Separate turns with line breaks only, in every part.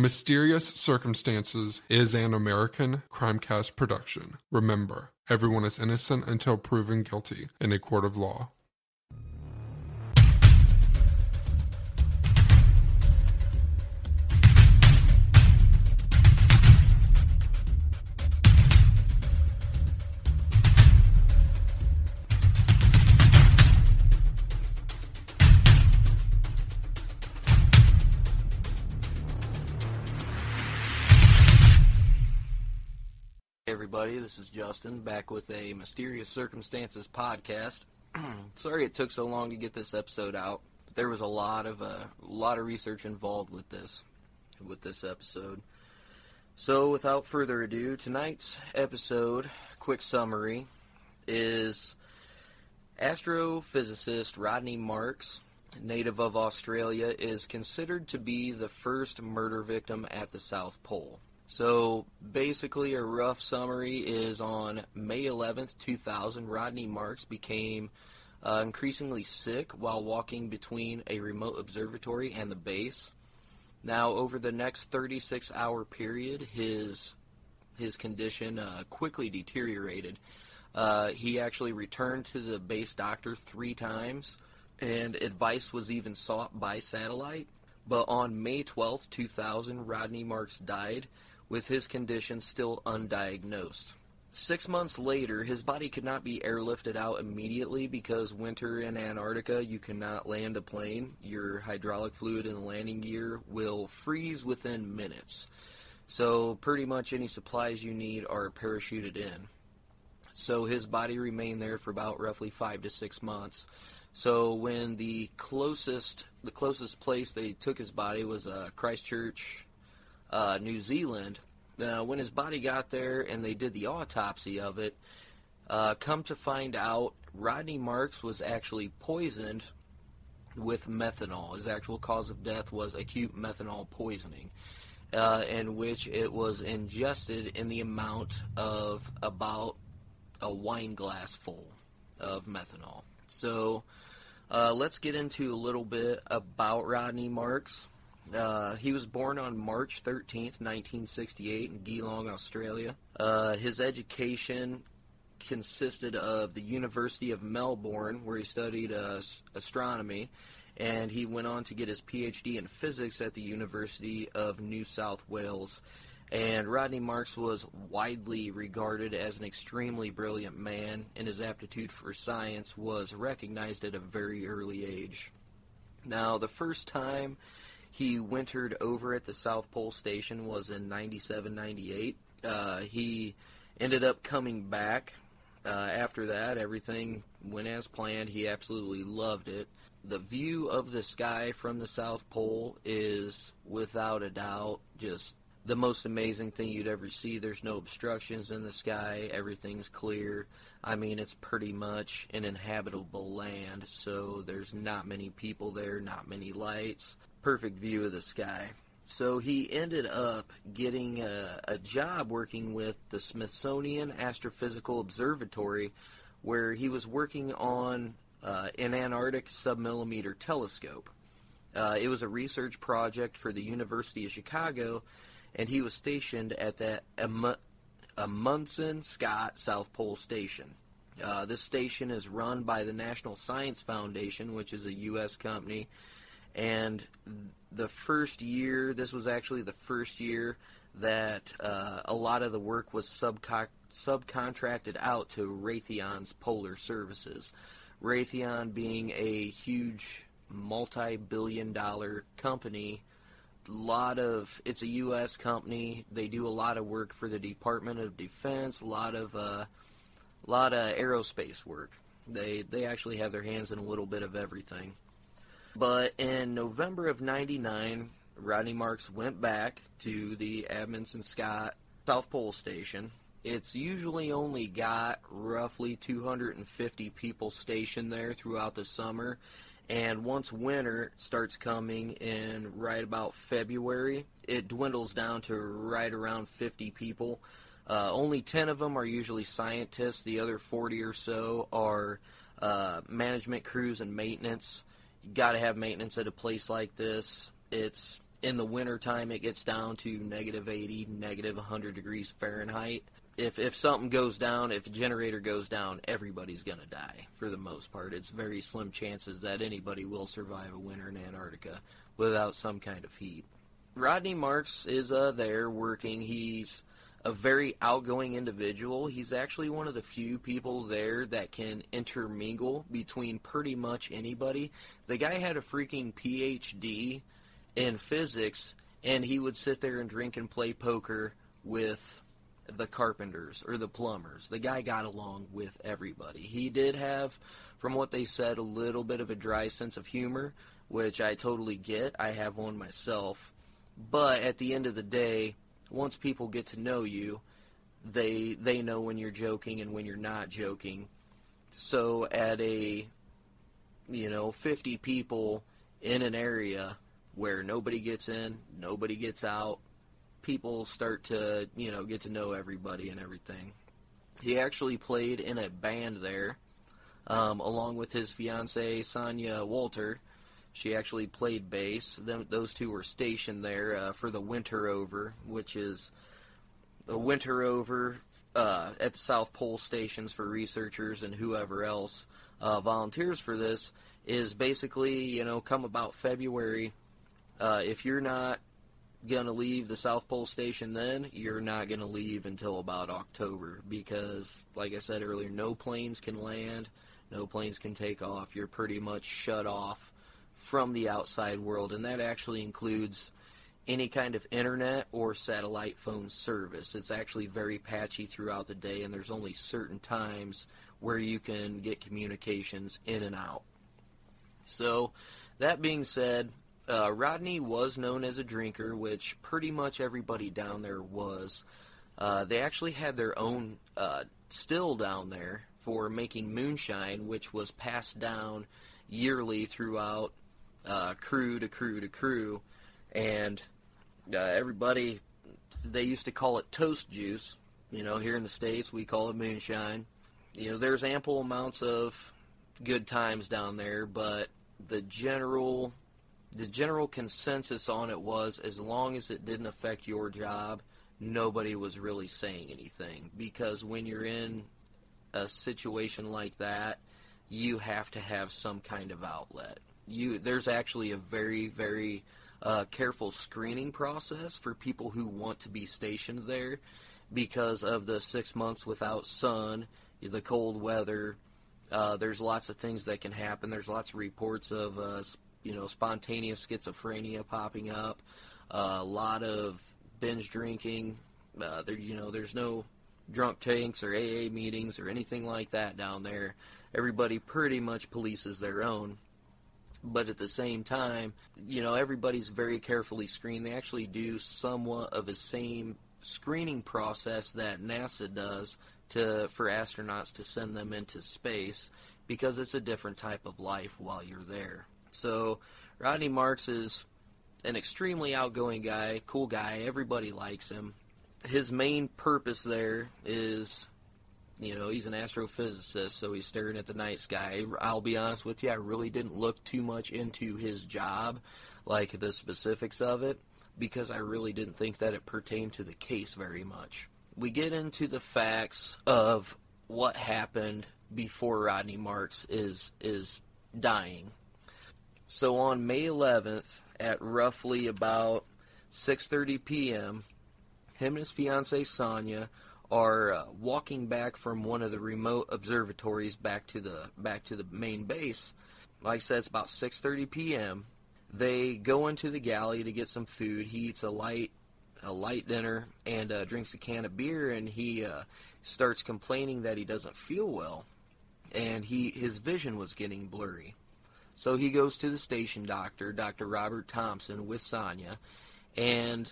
Mysterious Circumstances is an American Crimecast production. Remember, everyone is innocent until proven guilty in a court of law.
Everybody, this is Justin back with a Mysterious Circumstances podcast. Sorry it took so long to get this episode out, but there was a lot of uh, a lot of research involved with this with this episode. So without further ado, tonight's episode, quick summary, is astrophysicist Rodney Marks, native of Australia, is considered to be the first murder victim at the South Pole. So basically, a rough summary is on May 11th, 2000, Rodney Marks became uh, increasingly sick while walking between a remote observatory and the base. Now, over the next 36 hour period, his his condition uh, quickly deteriorated. Uh, he actually returned to the base doctor three times, and advice was even sought by satellite. But on May 12th, 2000, Rodney Marks died with his condition still undiagnosed. Six months later, his body could not be airlifted out immediately because winter in Antarctica, you cannot land a plane. Your hydraulic fluid in and landing gear will freeze within minutes. So, pretty much any supplies you need are parachuted in. So, his body remained there for about roughly five to six months. So, when the closest the closest place they took his body was uh, Christchurch, uh, New Zealand. Now, when his body got there and they did the autopsy of it, uh, come to find out, Rodney Marks was actually poisoned with methanol. His actual cause of death was acute methanol poisoning, uh, in which it was ingested in the amount of about a wine glass full of methanol. So, uh, let's get into a little bit about Rodney Marks. Uh, he was born on March 13th, 1968, in Geelong, Australia. Uh, his education consisted of the University of Melbourne, where he studied uh, astronomy, and he went on to get his PhD in physics at the University of New South Wales. And Rodney Marks was widely regarded as an extremely brilliant man, and his aptitude for science was recognized at a very early age. Now, the first time he wintered over at the South Pole Station was in 97 98. Uh, he ended up coming back uh, after that. Everything went as planned. He absolutely loved it. The view of the sky from the South Pole is, without a doubt, just the most amazing thing you'd ever see. There's no obstructions in the sky, everything's clear. I mean, it's pretty much an inhabitable land, so there's not many people there, not many lights perfect view of the sky. So he ended up getting a, a, job working with the Smithsonian Astrophysical Observatory, where he was working on uh, an Antarctic submillimeter telescope. Uh, it was a research project for the University of Chicago, and he was stationed at the Am- Amundsen Scott South Pole Station. Uh, this station is run by the National Science Foundation, which is a U.S. company and the first year, this was actually the first year that uh, a lot of the work was subco- subcontracted out to Raytheon's Polar Services. Raytheon being a huge multi-billion dollar company lot of it's a U.S. company. They do a lot of work for the Department of Defense. A lot of uh, lot of aerospace work. They they actually have their hands in a little bit of everything. But in November of 99, Rodney Marks went back to the Amundsen Scott South Pole Station. It's usually only got roughly 250 people stationed there throughout the summer. And once winter starts coming in right about February, it dwindles down to right around 50 people. Uh, only 10 of them are usually scientists. The other 40 or so are uh, management crews and maintenance you got to have maintenance at a place like this. It's in the wintertime it gets down to negative 80, negative 100 degrees Fahrenheit. If if something goes down, if a generator goes down, everybody's going to die for the most part. It's very slim chances that anybody will survive a winter in Antarctica without some kind of heat. Rodney Marks is uh, there working. He's a very outgoing individual. He's actually one of the few people there that can intermingle between pretty much anybody. The guy had a freaking PhD in physics, and he would sit there and drink and play poker with the carpenters or the plumbers. The guy got along with everybody. He did have, from what they said, a little bit of a dry sense of humor, which I totally get. I have one myself. But at the end of the day, once people get to know you, they they know when you're joking and when you're not joking. So at a you know 50 people in an area where nobody gets in, nobody gets out, people start to you know get to know everybody and everything. He actually played in a band there, um, along with his fiancee Sonia Wolter. She actually played bass. Them, those two were stationed there uh, for the winter over, which is a winter over uh, at the South Pole stations for researchers and whoever else uh, volunteers for this. Is basically, you know, come about February, uh, if you're not going to leave the South Pole station then, you're not going to leave until about October because, like I said earlier, no planes can land, no planes can take off. You're pretty much shut off from the outside world, and that actually includes any kind of internet or satellite phone service. It's actually very patchy throughout the day, and there's only certain times where you can get communications in and out. So, that being said, uh, Rodney was known as a drinker, which pretty much everybody down there was. Uh, they actually had their own uh, still down there for making moonshine, which was passed down yearly throughout uh, crew to crew to crew, and uh, everybody they used to call it toast juice. You know, here in the states we call it moonshine. You know, there's ample amounts of good times down there, but the general the general consensus on it was as long as it didn't affect your job, nobody was really saying anything because when you're in a situation like that, you have to have some kind of outlet you there's actually a very very uh, careful screening process for people who want to be stationed there because of the six months without sun, the cold weather. Uh, there's lots of things that can happen. There's lots of reports of uh, you know spontaneous schizophrenia popping up. a lot of binge drinking. Uh, there you know there's no drunk tanks or AA meetings or anything like that down there. Everybody pretty much polices their own but at the same time, you know, everybody's very carefully screened. They actually do somewhat of the same screening process that NASA does to for astronauts to send them into space because it's a different type of life while you're there. So Rodney Marks is an extremely outgoing guy, cool guy. Everybody likes him. His main purpose there is you know, he's an astrophysicist, so he's staring at the night sky. I'll be honest with you, I really didn't look too much into his job, like the specifics of it, because I really didn't think that it pertained to the case very much. We get into the facts of what happened before Rodney Marks is is dying. So on May 11th at roughly about 6:30 p.m., him and his fiancee Sonia are uh, walking back from one of the remote observatories back to the back to the main base. Like I said, it's about 6:30 p.m. They go into the galley to get some food. He eats a light a light dinner and uh, drinks a can of beer, and he uh, starts complaining that he doesn't feel well, and he his vision was getting blurry. So he goes to the station doctor, Dr. Robert Thompson, with Sonia, and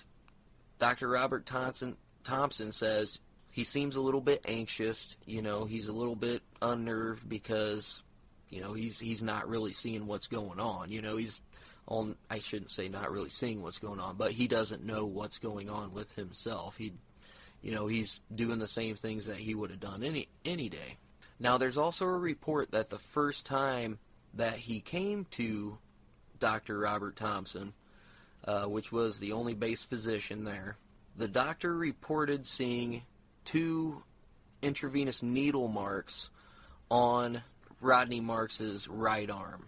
Dr. Robert Thompson Thompson says he seems a little bit anxious. You know, he's a little bit unnerved because, you know, he's he's not really seeing what's going on. You know, he's on. I shouldn't say not really seeing what's going on, but he doesn't know what's going on with himself. He, you know, he's doing the same things that he would have done any any day. Now, there's also a report that the first time that he came to Dr. Robert Thompson, uh, which was the only base physician there. The doctor reported seeing two intravenous needle marks on Rodney Marks's right arm.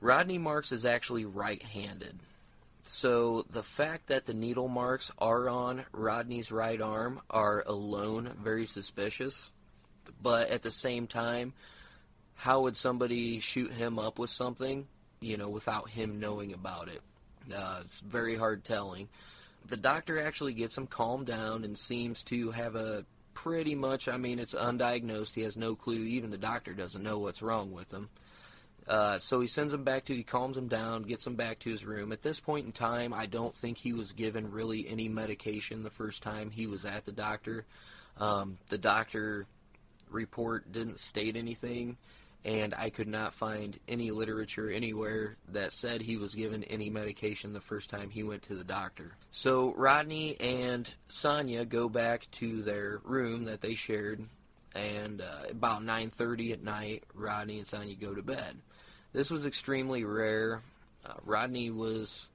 Rodney Marks is actually right-handed. So the fact that the needle marks are on Rodney's right arm are alone very suspicious. But at the same time, how would somebody shoot him up with something, you know, without him knowing about it? Uh, it's very hard telling. The doctor actually gets him calmed down and seems to have a pretty much, I mean, it's undiagnosed. He has no clue. Even the doctor doesn't know what's wrong with him. Uh, so he sends him back to, he calms him down, gets him back to his room. At this point in time, I don't think he was given really any medication the first time he was at the doctor. Um, the doctor report didn't state anything and I could not find any literature anywhere that said he was given any medication the first time he went to the doctor. So Rodney and Sonia go back to their room that they shared, and uh, about 9:30 at night, Rodney and Sonia go to bed. This was extremely rare. Uh, Rodney was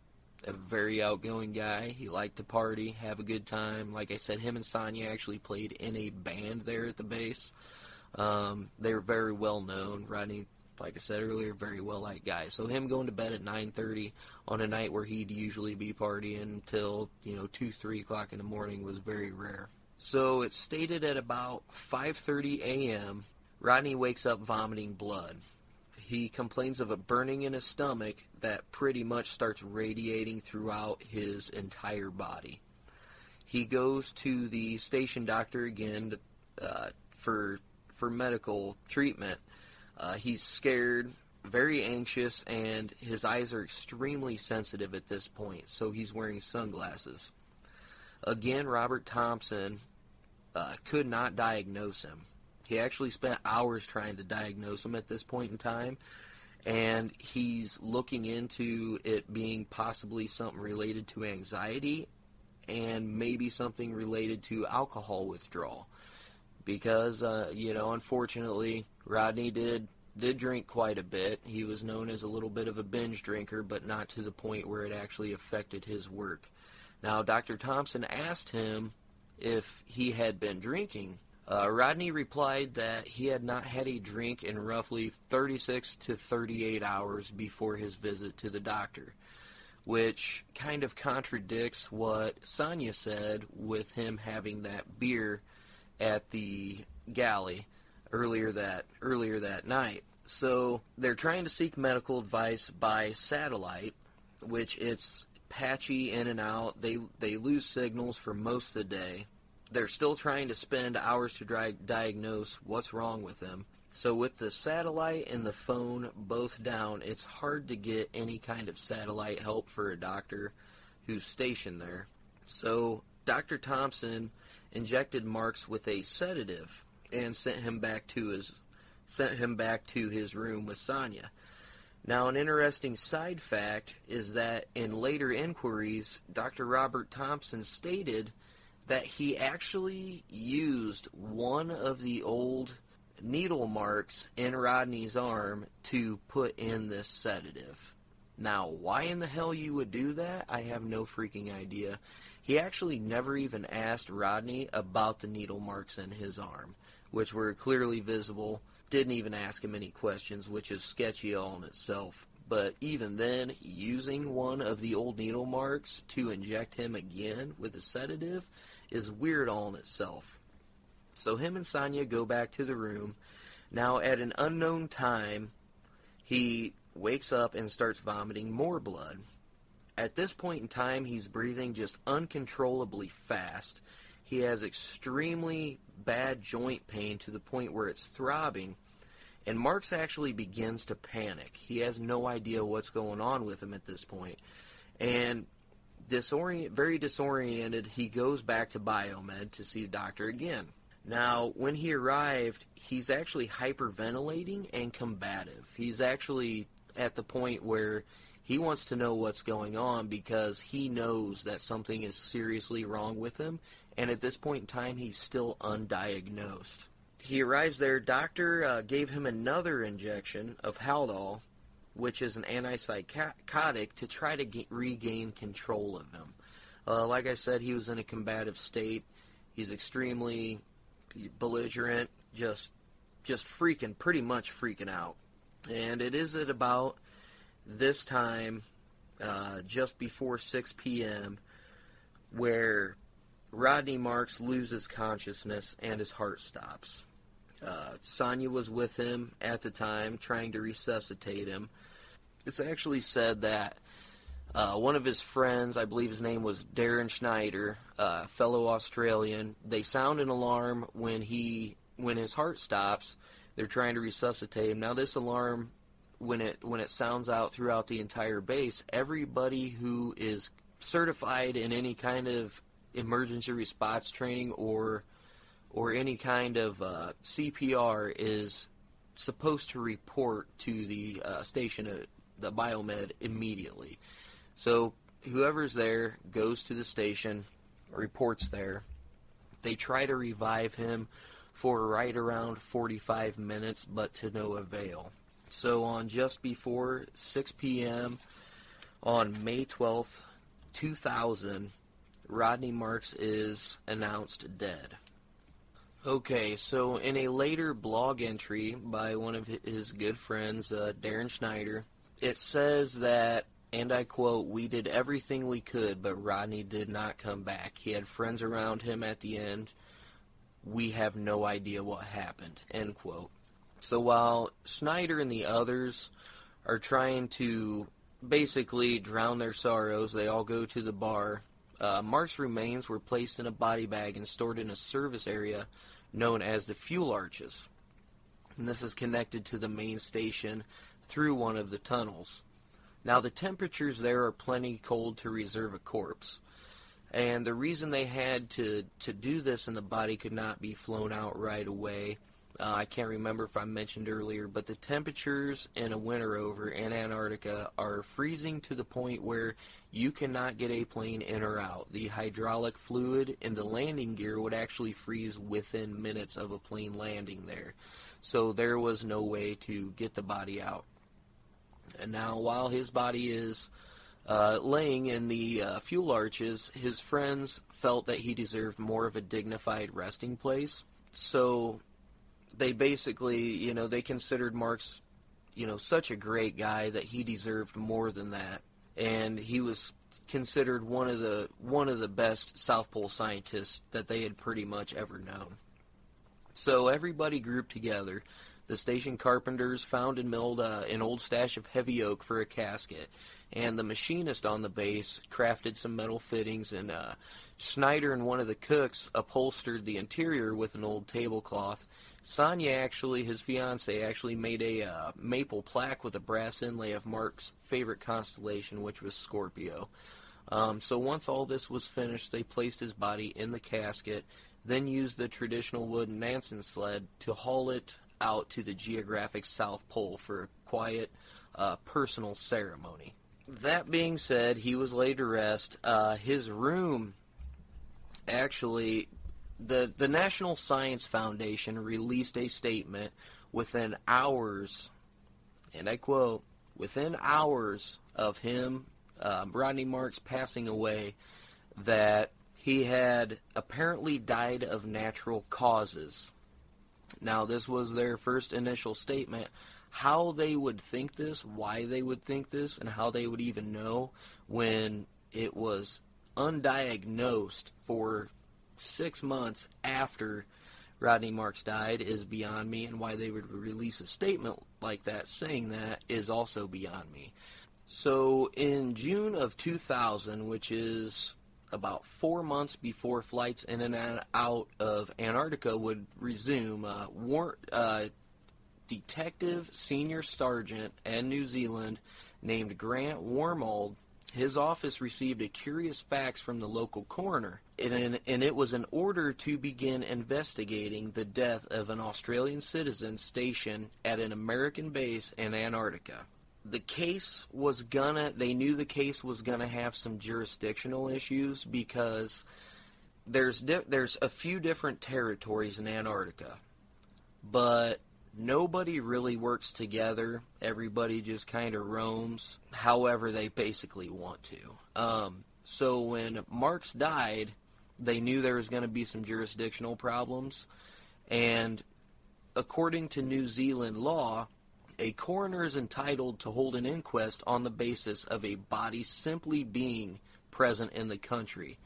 a very outgoing guy. He liked to party, have a good time. Like I said, him and Sonia actually played in a band there at the base. Um, they're very well known. Rodney, like I said earlier, very well liked guy. So him going to bed at 9:30 on a night where he'd usually be partying until you know two, three o'clock in the morning was very rare. So it's stated at about 5:30 a.m. Rodney wakes up vomiting blood. He complains of a burning in his stomach that pretty much starts radiating throughout his entire body. He goes to the station doctor again uh, for for medical treatment. Uh, he's scared, very anxious, and his eyes are extremely sensitive at this point, so he's wearing sunglasses. Again, Robert Thompson uh, could not diagnose him. He actually spent hours trying to diagnose him at this point in time, and he's looking into it being possibly something related to anxiety and maybe something related to alcohol withdrawal because uh, you know, unfortunately, Rodney did did drink quite a bit. He was known as a little bit of a binge drinker, but not to the point where it actually affected his work. Now, Dr. Thompson asked him if he had been drinking. Uh, Rodney replied that he had not had a drink in roughly 36 to 38 hours before his visit to the doctor, which kind of contradicts what Sonia said with him having that beer at the galley earlier that earlier that night. So they're trying to seek medical advice by satellite, which it's patchy in and out. They they lose signals for most of the day. They're still trying to spend hours to dri- diagnose what's wrong with them. So with the satellite and the phone both down, it's hard to get any kind of satellite help for a doctor who's stationed there. So Dr. Thompson injected Marks with a sedative and sent him back to his sent him back to his room with Sonia. Now, an interesting side fact is that in later inquiries, Dr. Robert Thompson stated that he actually used one of the old needle marks in Rodney's arm to put in this sedative. Now, why in the hell you would do that, I have no freaking idea. He actually never even asked Rodney about the needle marks in his arm, which were clearly visible. Didn't even ask him any questions, which is sketchy all in itself. But even then, using one of the old needle marks to inject him again with a sedative is weird all in itself. So him and Sonia go back to the room. Now, at an unknown time, he wakes up and starts vomiting more blood. At this point in time, he's breathing just uncontrollably fast. He has extremely bad joint pain to the point where it's throbbing. And Marks actually begins to panic. He has no idea what's going on with him at this point. And disorient, very disoriented, he goes back to Biomed to see the doctor again. Now, when he arrived, he's actually hyperventilating and combative. He's actually at the point where he wants to know what's going on because he knows that something is seriously wrong with him, and at this point in time, he's still undiagnosed. He arrives there. Doctor uh, gave him another injection of Haldol, which is an antipsychotic, to try to get, regain control of him. Uh, like I said, he was in a combative state. He's extremely belligerent, just just freaking, pretty much freaking out. And it is at about this time, uh, just before 6 p.m., where Rodney Marks loses consciousness and his heart stops. Uh, Sonya was with him at the time, trying to resuscitate him. It's actually said that uh, one of his friends, I believe his name was Darryn Schneider, uh, fellow Australian, they sound an alarm when he when his heart stops. They're trying to resuscitate him. Now this alarm, when it when it sounds out throughout the entire base, everybody who is certified in any kind of emergency response training or or any kind of uh, CPR is supposed to report to the uh, station, uh, the biomed, immediately. So whoever's there goes to the station, reports there. They try to revive him for right around 45 minutes, but to no avail. So on just before 6 p.m. on May 12th, 2000, Rodney Marks is announced dead. Okay, so in a later blog entry by one of his good friends, uh, Darryn Schneider, it says that and I quote, We did everything we could, but Rodney did not come back. He had friends around him at the end. We have no idea what happened. End quote. So while Schneider and the others are trying to basically drown their sorrows, they all go to the bar. Uh, Mark's remains were placed in a body bag and stored in a service area known as the fuel arches. And this is connected to the main station through one of the tunnels. Now, the temperatures there are plenty cold to reserve a corpse. And the reason they had to, to do this and the body could not be flown out right away, uh, I can't remember if I mentioned earlier, but the temperatures in a winter over in Antarctica are freezing to the point where you cannot get a plane in or out. The hydraulic fluid in the landing gear would actually freeze within minutes of a plane landing there. So there was no way to get the body out. And now, while his body is uh, laying in the uh, fuel arches, his friends felt that he deserved more of a dignified resting place. So they basically, you know, they considered Marks, you know, such a great guy that he deserved more than that. And he was considered one of the one of the best South Pole scientists that they had pretty much ever known. So everybody grouped together the station carpenters found and milled uh, an old stash of heavy oak for a casket, and the machinist on the base crafted some metal fittings, and uh, Schneider and one of the cooks upholstered the interior with an old tablecloth. Sonya actually, his fiance, actually made a uh, maple plaque with a brass inlay of Mark's favorite constellation, which was Scorpio. Um, so once all this was finished, they placed his body in the casket, then used the traditional wooden Nansen sled to haul it out to the geographic South Pole for a quiet, uh, personal ceremony. That being said, he was laid to rest. Uh, his room, actually, the the National Science Foundation released a statement within hours, and I quote, within hours of him, um, Rodney Marks passing away, that he had apparently died of natural causes. Now, this was their first initial statement. How they would think this, why they would think this, and how they would even know when it was undiagnosed for six months after Rodney Marks died is beyond me, and why they would release a statement like that saying that is also beyond me. So, in June of 2000, which is about four months before flights in and out of Antarctica would resume, uh, war- uh, Detective Senior Sergeant in New Zealand named Grant Wormald, his office received a curious fax from the local coroner, and, and it was an order to begin investigating the death of an Australian citizen stationed at an American base in Antarctica. The case was gonna they knew the case was gonna have some jurisdictional issues because there's di- there's a few different territories in Antarctica, but nobody really works together. Everybody just kind of roams however they basically want to. Um, so when Marks died, they knew there was going to be some jurisdictional problems, and according to New Zealand law, a coroner is entitled to hold an inquest on the basis of a body simply being present in the country.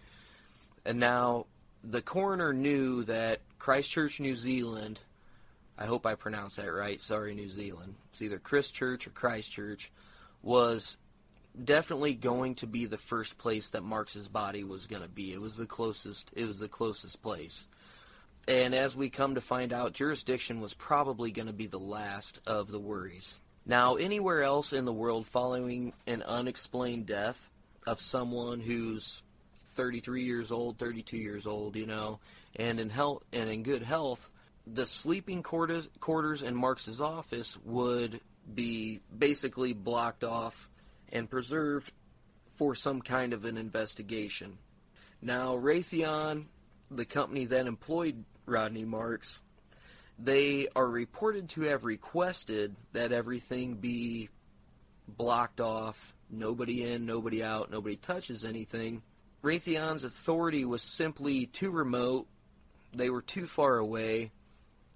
And now, the coroner knew that Christchurch, New Zealand, I hope I pronounced that right, sorry, New Zealand, it's either Christchurch or Christchurch, was definitely going to be the first place that Marks's body was going to be. It was the closest. It was the closest place. And as we come to find out, jurisdiction was probably going to be the last of the worries. Now, anywhere else in the world following an unexplained death of someone who's 33 years old, 32 years old, you know, and in health and in good health, the sleeping quarters quarters in Marks's office would be basically blocked off and preserved for some kind of an investigation. Now, Raytheon, the company that employed Rodney Marks, they are reported to have requested that everything be blocked off, nobody in, nobody out, nobody touches anything. Raytheon's authority was simply too remote. They were too far away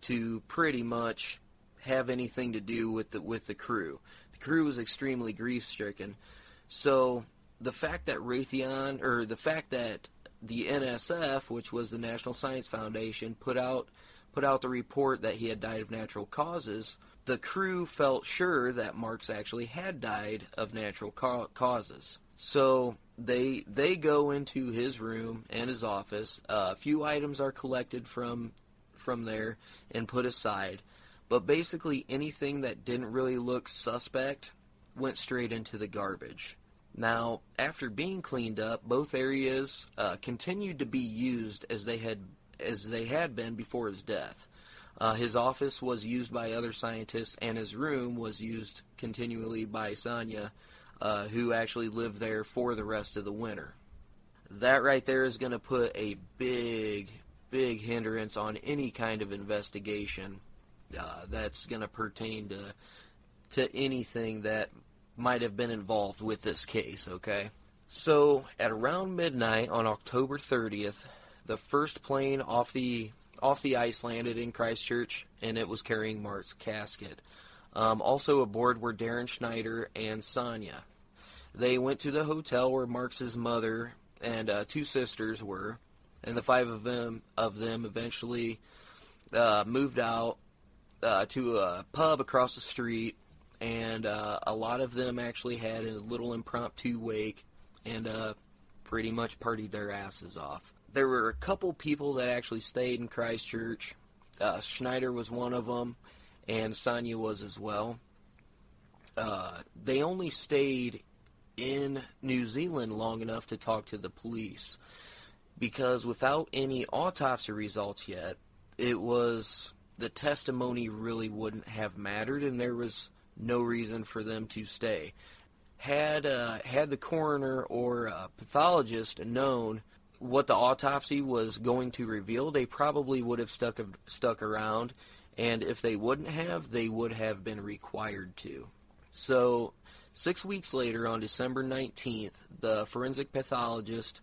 to pretty much have anything to do with the with the crew. The crew was extremely grief stricken. So the fact that Raytheon or the fact that the NSF, which was the National Science Foundation, put out put out the report that he had died of natural causes, the crew felt sure that Marks actually had died of natural ca- causes. So they they go into his room and his office. Uh, a few items are collected from from there and put aside, but basically anything that didn't really look suspect went straight into the garbage. Now, after being cleaned up, both areas uh, continued to be used as they had as they had been before his death. Uh, his office was used by other scientists, and his room was used continually by Sonia, uh, who actually lived there for the rest of the winter. That right there is going to put a big, big hindrance on any kind of investigation uh, that's going to pertain to to anything that might have been involved with this case, okay? So, at around midnight on October 30th, the first plane off the off the ice landed in Christchurch, and it was carrying Mark's casket. Um, also aboard were Darryn Schneider and Sonia. They went to the hotel where Mark's mother and uh, two sisters were, and the five of them of them eventually uh, moved out uh, to a pub across the street and uh, a lot of them actually had a little impromptu wake and uh, pretty much partied their asses off. There were a couple people that actually stayed in Christchurch. Uh, Schneider was one of them, and Sonia was as well. Uh, they only stayed in New Zealand long enough to talk to the police because without any autopsy results yet, it was the testimony really wouldn't have mattered, and there was no reason for them to stay. Had uh, had the coroner or pathologist known what the autopsy was going to reveal, they probably would have stuck stuck around, and if they wouldn't have, they would have been required to. So, six weeks later, on December 19th, the forensic pathologist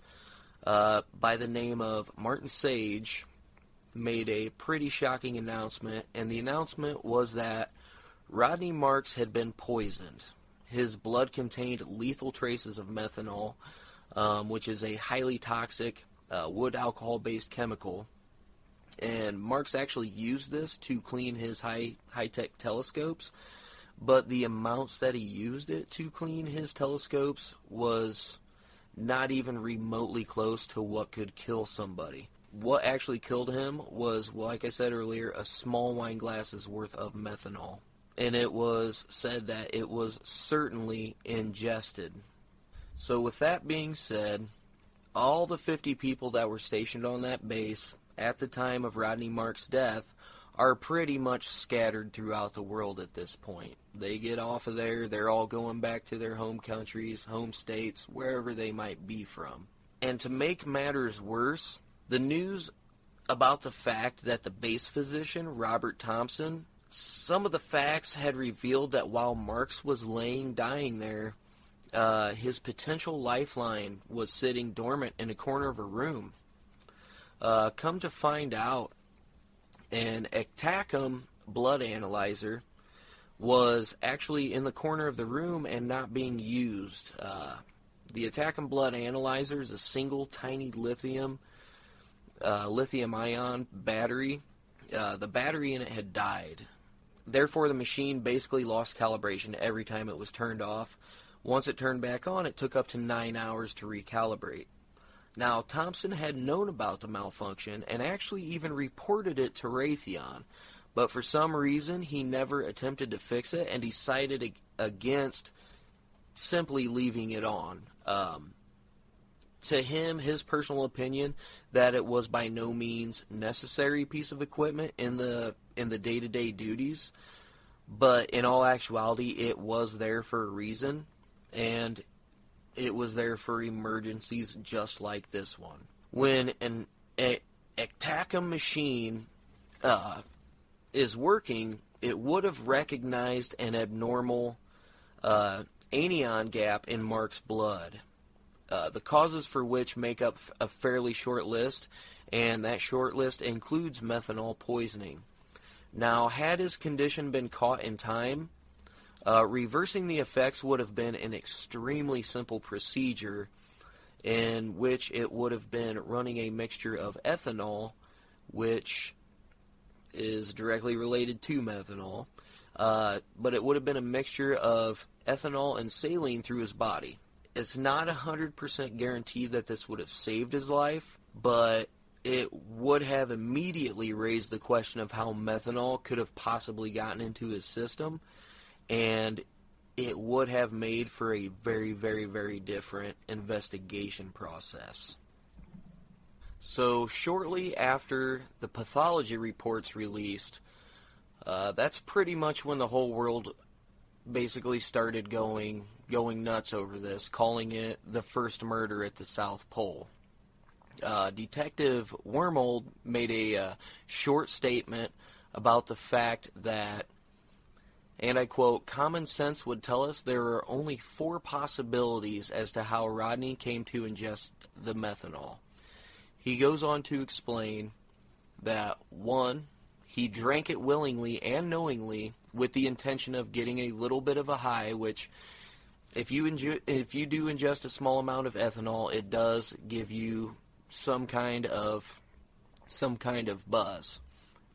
uh, by the name of Martin Sage made a pretty shocking announcement, and the announcement was that Rodney Marks had been poisoned. His blood contained lethal traces of methanol, um, which is a highly toxic uh, wood alcohol based chemical. And Marks actually used this to clean his high high tech telescopes, but the amounts that he used it to clean his telescopes was not even remotely close to what could kill somebody. What actually killed him was, like I said earlier, a small wine glass's worth of methanol and it was said that it was certainly ingested. So, with that being said, all the 50 people that were stationed on that base at the time of Rodney Mark's death are pretty much scattered throughout the world at this point. They get off of there, they're all going back to their home countries, home states, wherever they might be from. And to make matters worse, the news about the fact that the base physician, Robert Thompson, some of the facts had revealed that while Marks was laying dying there, uh, his potential lifeline was sitting dormant in a corner of a room. Uh, come to find out, an Ektachem blood analyzer was actually in the corner of the room and not being used. Uh, the Ektachem blood analyzer is a single tiny lithium uh, lithium ion battery. Uh, the battery in it had died. Therefore, the machine basically lost calibration every time it was turned off. Once it turned back on, it took up to nine hours to recalibrate. Now, Thompson had known about the malfunction and actually even reported it to Raytheon, but for some reason he never attempted to fix it and decided against simply leaving it on. Um, to him, his personal opinion, that it was by no means necessary piece of equipment in the in the day to day duties, but in all actuality, it was there for a reason, and it was there for emergencies just like this one. When an Ektachem machine uh, is working, it would have recognized an abnormal uh, anion gap in Mark's blood. Uh, the causes for which make up a fairly short list, and that short list includes methanol poisoning. Now, had his condition been caught in time, uh, reversing the effects would have been an extremely simple procedure in which it would have been running a mixture of ethanol, which is directly related to methanol, uh, but it would have been a mixture of ethanol and saline through his body. It's not 100% guaranteed that this would have saved his life, but it would have immediately raised the question of how methanol could have possibly gotten into his system, and it would have made for a very, very, very different investigation process. So, shortly after the pathology reports released, uh, that's pretty much when the whole world basically started going going nuts over this, calling it the first murder at the South Pole. Uh, Detective Wormald made a uh, short statement about the fact that, and I quote, common sense would tell us there are only four possibilities as to how Rodney came to ingest the methanol. He goes on to explain that, one, he drank it willingly and knowingly with the intention of getting a little bit of a high, which if you inju- if you do ingest a small amount of ethanol, it does give you some kind of some kind of buzz.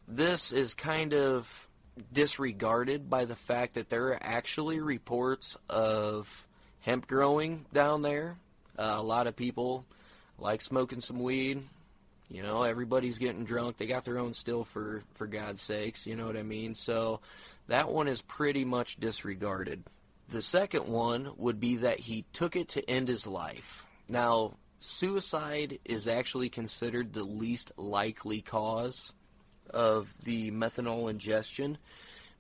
This is kind of disregarded by the fact that there are actually reports of hemp growing down there. Uh, a lot of people like smoking some weed. You know, everybody's getting drunk. They got their own still for for God's sakes. You know what I mean? So that one is pretty much disregarded. The second one would be that he took it to end his life. Now, suicide is actually considered the least likely cause of the methanol ingestion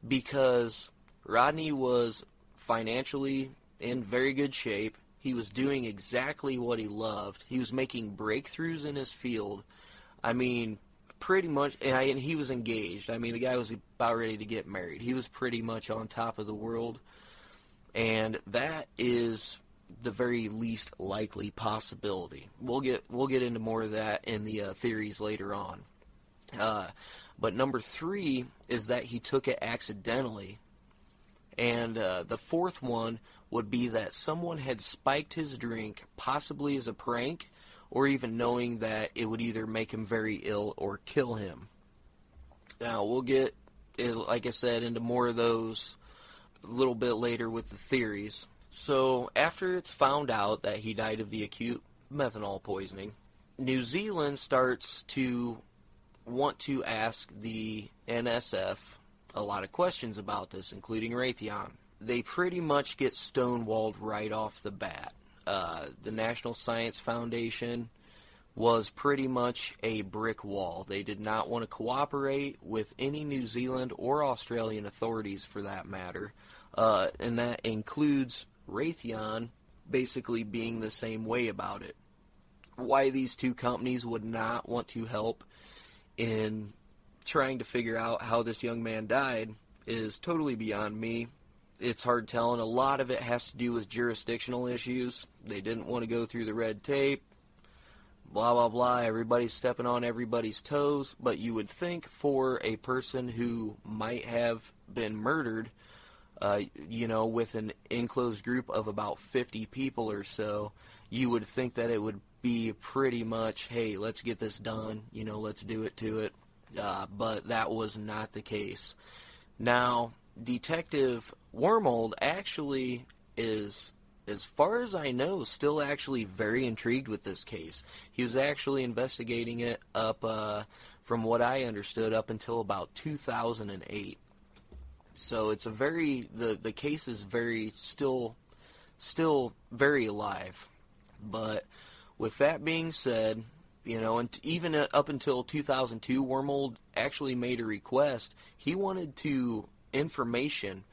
because Rodney was financially in very good shape. He was doing exactly what he loved. He was making breakthroughs in his field. I mean, pretty much, and he was engaged. I mean, the guy was about ready to get married. He was pretty much on top of the world and that is the very least likely possibility. We'll get we'll get into more of that in the uh, theories later on. Uh, but number three is that he took it accidentally, and uh, the fourth one would be that someone had spiked his drink, possibly as a prank, or even knowing that it would either make him very ill or kill him. Now we'll get, like I said, into more of those a little bit later with the theories. So, after it's found out that he died of the acute methanol poisoning, New Zealand starts to want to ask the NSF a lot of questions about this, including Raytheon. They pretty much get stonewalled right off the bat. Uh, the National Science Foundation was pretty much a brick wall. They did not want to cooperate with any New Zealand or Australian authorities for that matter uh, and that includes Raytheon basically being the same way about it. Why these two companies would not want to help in trying to figure out how this young man died is totally beyond me. It's hard telling. A lot of it has to do with jurisdictional issues. They didn't want to go through the red tape. Blah, blah, blah. Everybody's stepping on everybody's toes. But you would think for a person who might have been murdered, uh, you know, with an enclosed group of about 50 people or so, you would think that it would be pretty much, hey, let's get this done, you know, let's do it to it. Uh, but that was not the case. Now, Detective Wormald actually is, as far as I know, still actually very intrigued with this case. He was actually investigating it up, uh, from what I understood, up until about 2008. So it's a very the the case is very still still very alive. But with that being said, you know, and even up until 2002, Wormald actually made a request. He wanted to information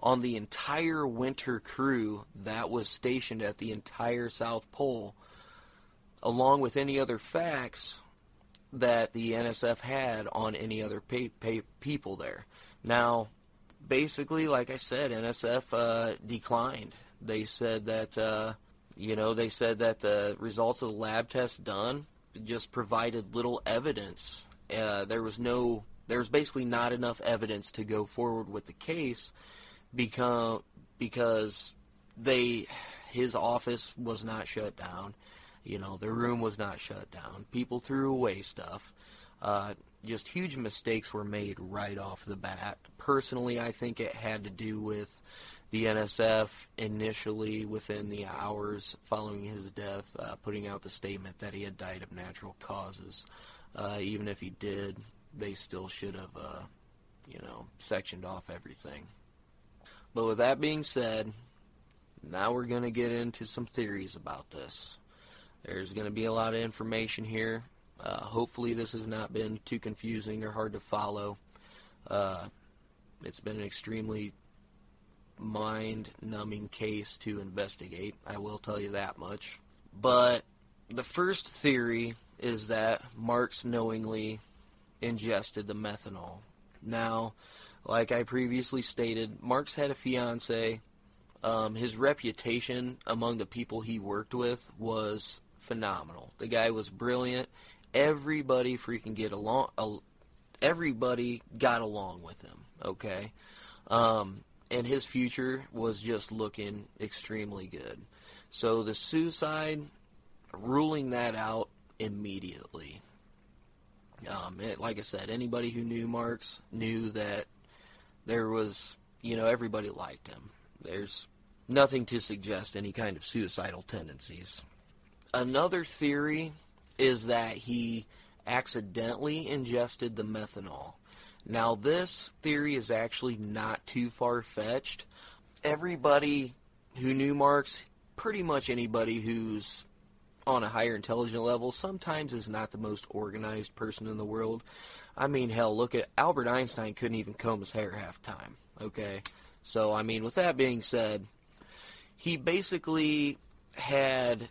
on the entire winter crew that was stationed at the entire South Pole, along with any other facts that the NSF had on any other pay, pay, people there. Now, basically, like I said, NSF uh, declined. They said that, uh, you know, they said that the results of the lab test done just provided little evidence. Uh, there was no, there was basically not enough evidence to go forward with the case because because they, his office was not shut down. You know, their room was not shut down. People threw away stuff. Uh, just huge mistakes were made right off the bat. Personally, I think it had to do with the NSF initially, within the hours following his death, uh, putting out the statement that he had died of natural causes. Uh, even if he did, they still should have, uh, you know, sectioned off everything. But with that being said, now we're going to get into some theories about this. There's going to be a lot of information here. Uh, hopefully, this has not been too confusing or hard to follow. Uh, it's been an extremely mind numbing case to investigate, I will tell you that much. But the first theory is that Marks knowingly ingested the methanol. Now, like I previously stated, Marks had a fiance. Um, his reputation among the people he worked with was phenomenal. The guy was brilliant everybody freaking get along. Uh, everybody got along with him. Okay, um, and his future was just looking extremely good. So the suicide, ruling that out immediately. Um, it, like I said, anybody who knew Marks knew that there was, you know, everybody liked him. There's nothing to suggest any kind of suicidal tendencies. Another theory is that he accidentally ingested the methanol. Now, this theory is actually not too far fetched. Everybody who knew Marks, pretty much anybody who's on a higher intelligent level, sometimes is not the most organized person in the world. I mean, hell, look at Albert Einstein couldn't even comb his hair half time. Okay? So, I mean, with that being said, he basically had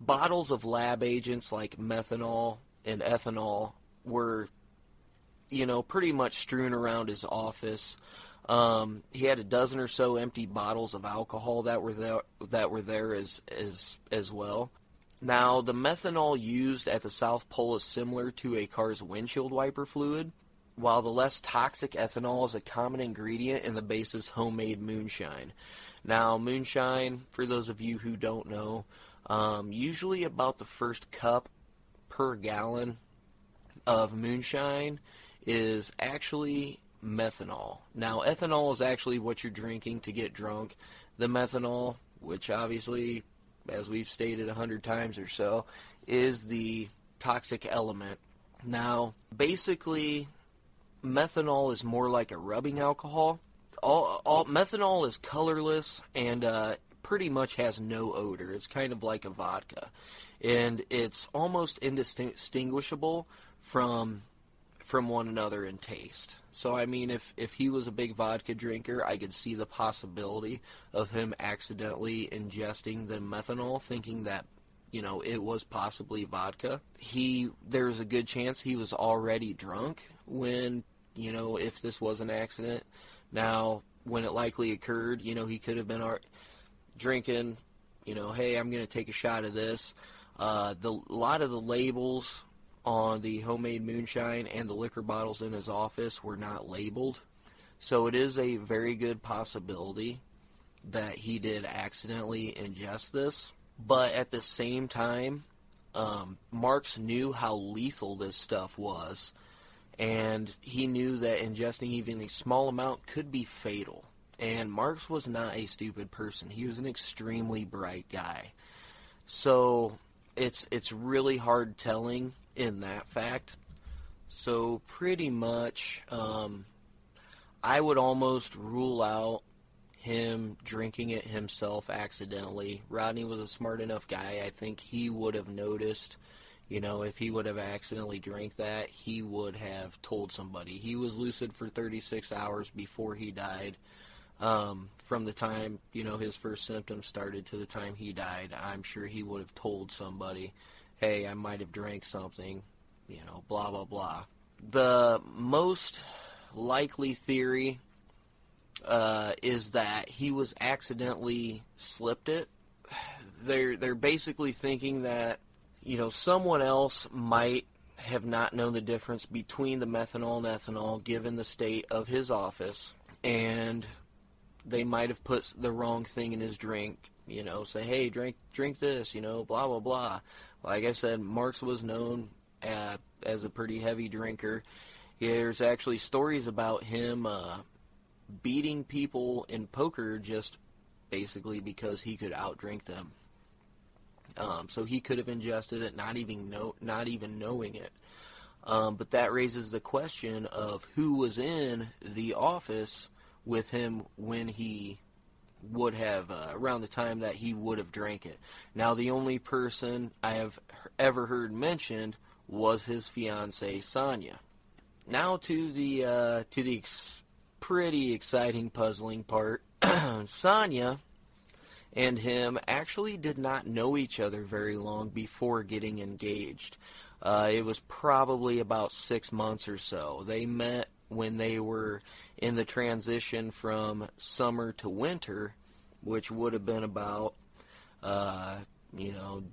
bottles of lab agents like methanol and ethanol were, you know, pretty much strewn around his office. Um, he had a dozen or so empty bottles of alcohol that were there that were there as as as well. Now, the methanol used at the South Pole is similar to a car's windshield wiper fluid, while the less toxic ethanol is a common ingredient in the base's homemade moonshine. Now, moonshine, for those of you who don't know, um, usually about the first cup per gallon of moonshine is actually methanol. Now, ethanol is actually what you're drinking to get drunk. The methanol, which obviously, as we've stated a hundred times or so, is the toxic element. Now, basically, methanol is more like a rubbing alcohol. All, all methanol is colorless and uh, pretty much has no odor. It's kind of like a vodka, and it's almost indistinguishable from from one another in taste. So I mean, if if he was a big vodka drinker, I could see the possibility of him accidentally ingesting the methanol, thinking that you know, it was possibly vodka. He there's a good chance he was already drunk when, you know, if this was an accident. Now, when it likely occurred, you know, he could have been ar- drinking, you know, hey, I'm going to take a shot of this. Uh, the a lot of the labels on the homemade moonshine and the liquor bottles in his office were not labeled. So it is a very good possibility that he did accidentally ingest this. But at the same time, um, Marks knew how lethal this stuff was, and he knew that ingesting even a small amount could be fatal. And Marks was not a stupid person. He was an extremely bright guy. So it's it's really hard telling in that fact. So pretty much, um, I would almost rule out him drinking it himself accidentally. Rodney was a smart enough guy. I think he would have noticed. You know, if he would have accidentally drank that, he would have told somebody. He was lucid for 36 hours before he died. Um, from the time you know his first symptoms started to the time he died, I'm sure he would have told somebody, "Hey, I might have drank something," you know, blah blah blah. The most likely theory uh, is that he was accidentally slipped it. They're they're basically thinking that you know someone else might have not known the difference between the methanol and ethanol given the state of his office and they might have put the wrong thing in his drink. You know, say, hey, drink drink this. You know, blah blah blah. Like I said, Marks was known uh, as a pretty heavy drinker. There's actually stories about him uh, beating people in poker just basically because he could outdrink them. Um, so he could have ingested it, not even know, not even knowing it. Um, but that raises the question of who was in the office with him when he would have uh, around the time that he would have drank it. Now, the only person I have ever heard mentioned was his fiancee Sonja. Now to the uh, to the ex- pretty exciting, puzzling part. Sonja and him actually did not know each other very long before getting engaged. Uh, it was probably about six months or so. They met when they were in the transition from summer to winter, which would have been about, uh, you know,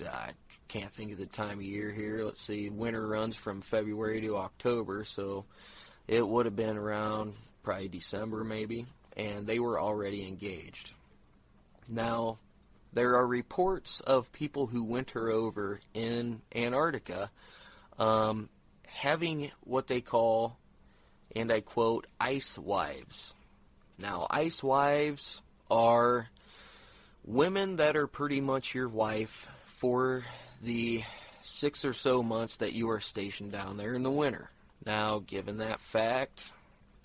I can't think of the time of year here. Let's see, winter runs from February to October, so it would have been around probably December maybe, and they were already engaged. Now, there are reports of people who winter over in Antarctica um, having what they call and I quote, ice wives. Now, ice wives are women that are pretty much your wife for the six or so months that you are stationed down there in the winter. Now, given that fact,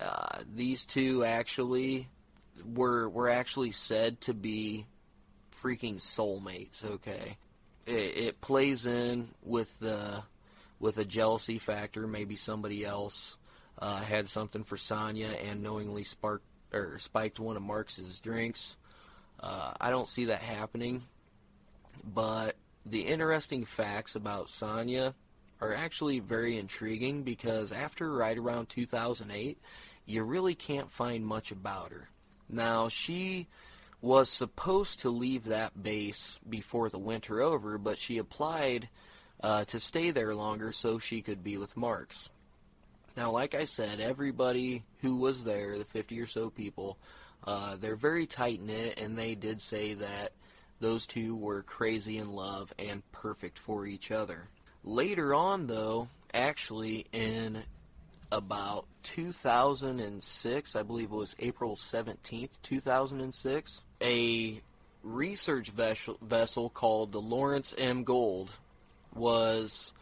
uh, these two actually were were actually said to be freaking soulmates. Okay, it, it plays in with the with a jealousy factor. Maybe somebody else uh, had something for Sonja and knowingly sparked or spiked one of Marks's drinks. Uh, I don't see that happening, but the interesting facts about Sonja are actually very intriguing because after right around 2008, you really can't find much about her. Now, she was supposed to leave that base before the winter over, but she applied uh, to stay there longer so she could be with Marks. Now, like I said, everybody who was there, the 50 or so people, uh, they're very tight knit, and they did say that those two were crazy in love and perfect for each other. Later on, though, actually in about 2006, I believe it was April 17th, 2006, a research vessel, vessel called the Laurence M. Gould was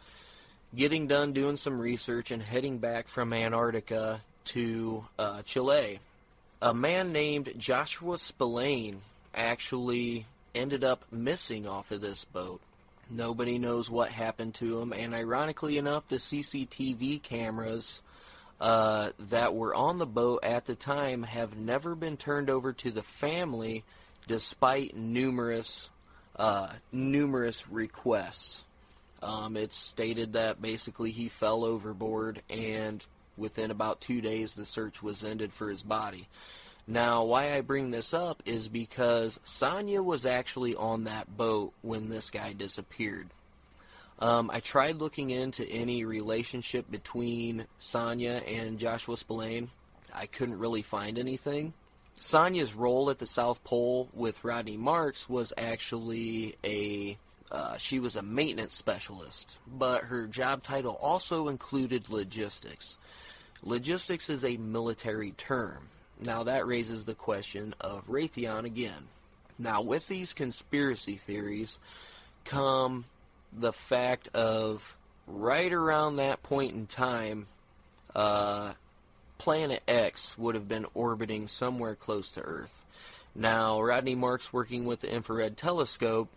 getting done doing some research and heading back from Antarctica to uh, Chile. A man named Joshua Spillane actually ended up missing off of this boat. Nobody knows what happened to him, and ironically enough, the CCTV cameras uh, that were on the boat at the time have never been turned over to the family, despite numerous uh, numerous requests. Um, it's stated that basically he fell overboard, and within about two days, the search was ended for his body. Now, why I bring this up is because Sonja was actually on that boat when this guy disappeared. Um, I tried looking into any relationship between Sonja and Joshua Spillane. I couldn't really find anything. Sonja's role at the South Pole with Rodney Marks was actually a uh, she was a maintenance specialist, but her job title also included logistics. Logistics is a military term. Now that raises the question of Raytheon again. Now with these conspiracy theories come the fact of right around that point in time, uh, Planet X would have been orbiting somewhere close to Earth. Now, Rodney Marks working with the infrared telescope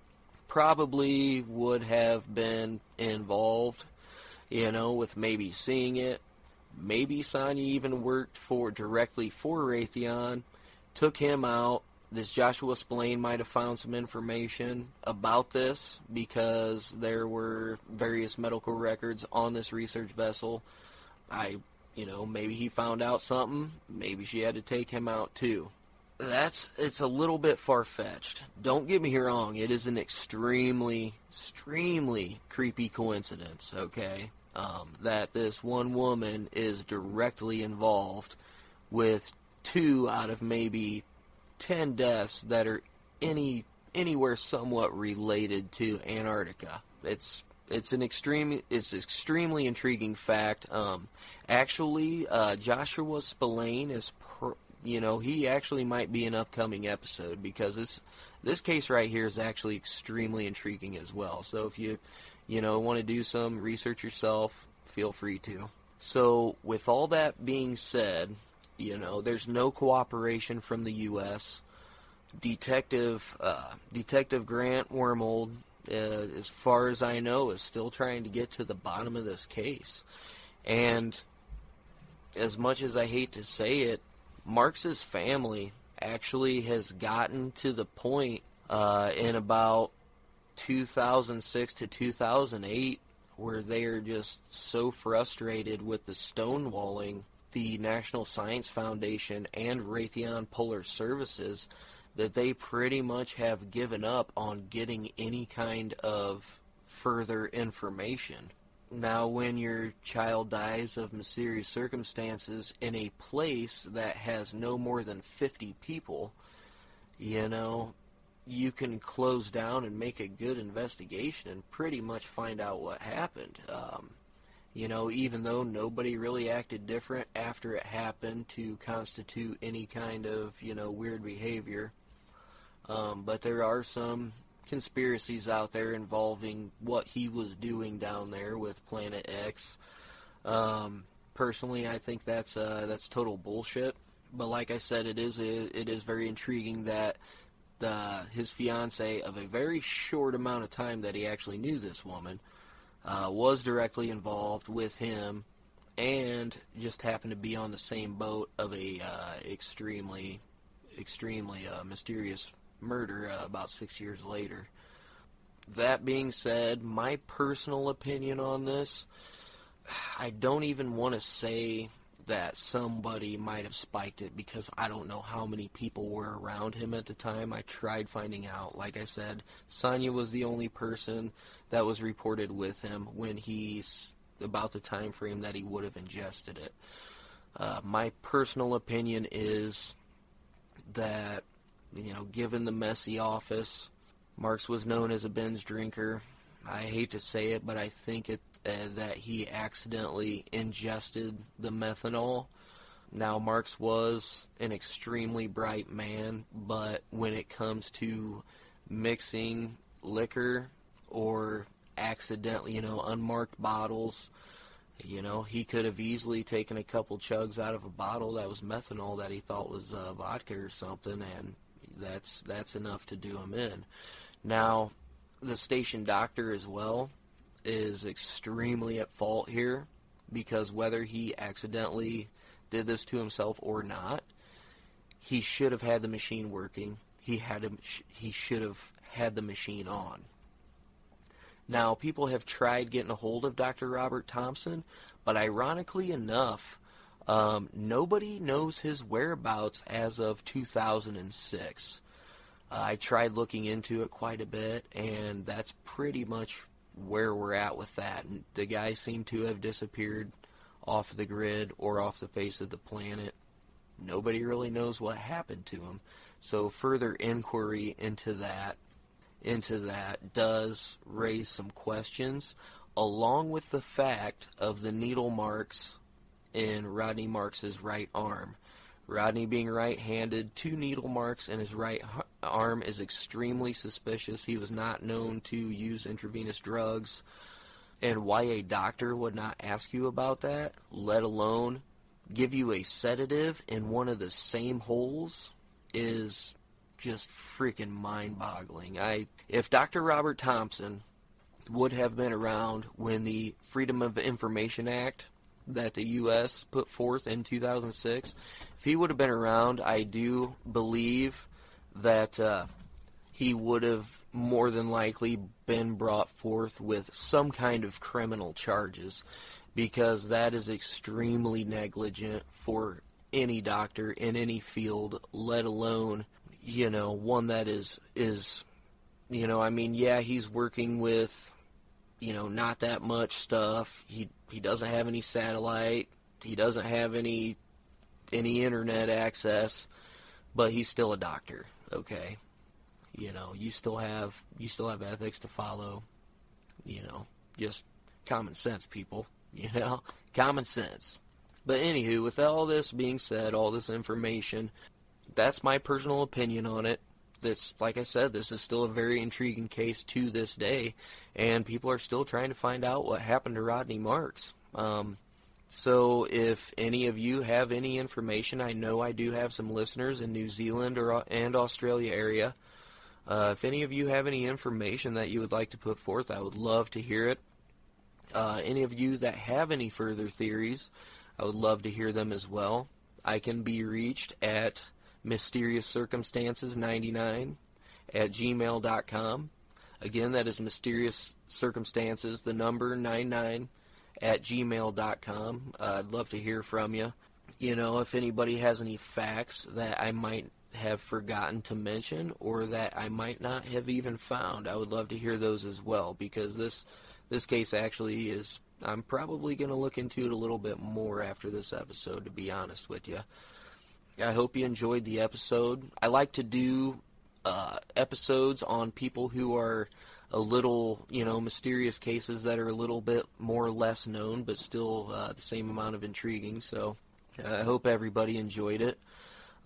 probably would have been involved, you know, with maybe seeing it, Maybe Sonja even worked for directly for Raytheon, took him out. This Joshua Spillane might have found some information about this because there were various medical records on this research vessel. I, you know, maybe he found out something. Maybe she had to take him out too. That's it's a little bit far fetched. Don't get me wrong. It is an extremely, extremely creepy coincidence. Okay, um, that this one woman is directly involved with two out of maybe ten deaths that are any anywhere somewhat related to Antarctica. It's it's an extreme it's extremely intriguing fact. Um, actually, uh, Joshua Spillane is you know he actually might be an upcoming episode because this this case right here is actually extremely intriguing as well. So if you you know, want to do some research yourself, feel free to. So, with all that being said, you know, there's no cooperation from the U.S. Detective uh, Detective Grant Wormald, uh, as far as I know, is still trying to get to the bottom of this case. And as much as I hate to say it, Marks's family actually has gotten to the point uh, in about 2006 to 2008 where they are just so frustrated with the stonewalling the National Science Foundation and Raytheon Polar Services that they pretty much have given up on getting any kind of further information. Now, when your child dies of mysterious circumstances in a place that has no more than 50 people, you know, you can close down and make a good investigation and pretty much find out what happened. Um, you know, even though nobody really acted different after it happened to constitute any kind of, you know, weird behavior. Um, but there are some conspiracies out there involving what he was doing down there with Planet X. Um, personally, I think that's uh, that's total bullshit. But like I said, it is it is very intriguing that uh, his fiance of a very short amount of time that he actually knew this woman uh, was directly involved with him and just happened to be on the same boat of a uh, extremely extremely uh, mysterious murder uh, about six years later that being said my personal opinion on this i don't even want to say that somebody might have spiked it because I don't know how many people were around him at the time. I tried finding out. Like I said, Sonja was the only person that was reported with him when he's about the time frame that he would have ingested it. Uh, my personal opinion is that, you know, given the messy office, Marks was known as a binge drinker. I hate to say it, but I think it uh, that he accidentally ingested the methanol. Now, Marks was an extremely bright man, but when it comes to mixing liquor or accidentally, you know, unmarked bottles, you know, he could have easily taken a couple chugs out of a bottle that was methanol that he thought was uh, vodka or something, and that's that's enough to do him in. Now, the station doctor as well is extremely at fault here because whether he accidentally did this to himself or not, he should have had the machine working. He had a, he should have had the machine on. Now, people have tried getting a hold of Dr. Robert Thompson, but ironically enough, um, nobody knows his whereabouts as of 2006. Uh, I tried looking into it quite a bit, and that's pretty much where we're at with that. The guy seemed to have disappeared off the grid or off the face of the planet. Nobody really knows what happened to him. So further inquiry into that into that does raise some questions along with the fact of the needle marks in Rodney Marks's right arm. Rodney being right-handed, two needle marks in his right arm is extremely suspicious. He was not known to use intravenous drugs. And why a doctor would not ask you about that, let alone give you a sedative in one of the same holes, is just freaking mind-boggling. I if Dr. Robert Thompson would have been around when the Freedom of Information Act that the U.S. put forth in 2006, if he would have been around, I do believe that uh, he would have more than likely been brought forth with some kind of criminal charges because that is extremely negligent for any doctor in any field, let alone, you know, one that is is you know, I mean, yeah, he's working with you know, not that much stuff. He he doesn't have any satellite. He doesn't have any any internet access, but he's still a doctor, okay? You know, you still have you still have ethics to follow. You know, just common sense, people. You know, common sense. But anywho, with all this being said, all this information, that's my personal opinion on it that's like I said, this is still a very intriguing case to this day, and people are still trying to find out what happened to Rodney Marks. Um, so if any of you have any information, I know I do have some listeners in New Zealand or and Australia area. Uh, if any of you have any information that you would like to put forth, I would love to hear it. Uh, any of you that have any further theories, I would love to hear them as well. I can be reached at mysterious circumstances 99 at gmail.com. Again, that is mysterious circumstances, the number 99 at gmail.com. Uh, I'd love to hear from you. You know, if anybody has any facts that I might have forgotten to mention or that I might not have even found, I would love to hear those as well because this this case actually is I'm probably going to look into it a little bit more after this episode to be honest with you. I hope you enjoyed the episode. I like to do uh, episodes on people who are a little, you know, mysterious cases that are a little bit more or less known, but still uh, the same amount of intriguing. So uh, I hope everybody enjoyed it.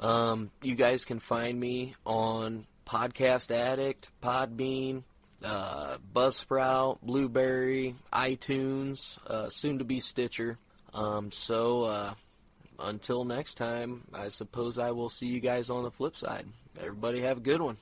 Um, you guys can find me on Podcast Addict, Podbean, uh, Buzzsprout, Blueberry, iTunes, uh, soon to be Stitcher. Um, so uh, until next time, I suppose I will see you guys on the flip side. Everybody have a good one.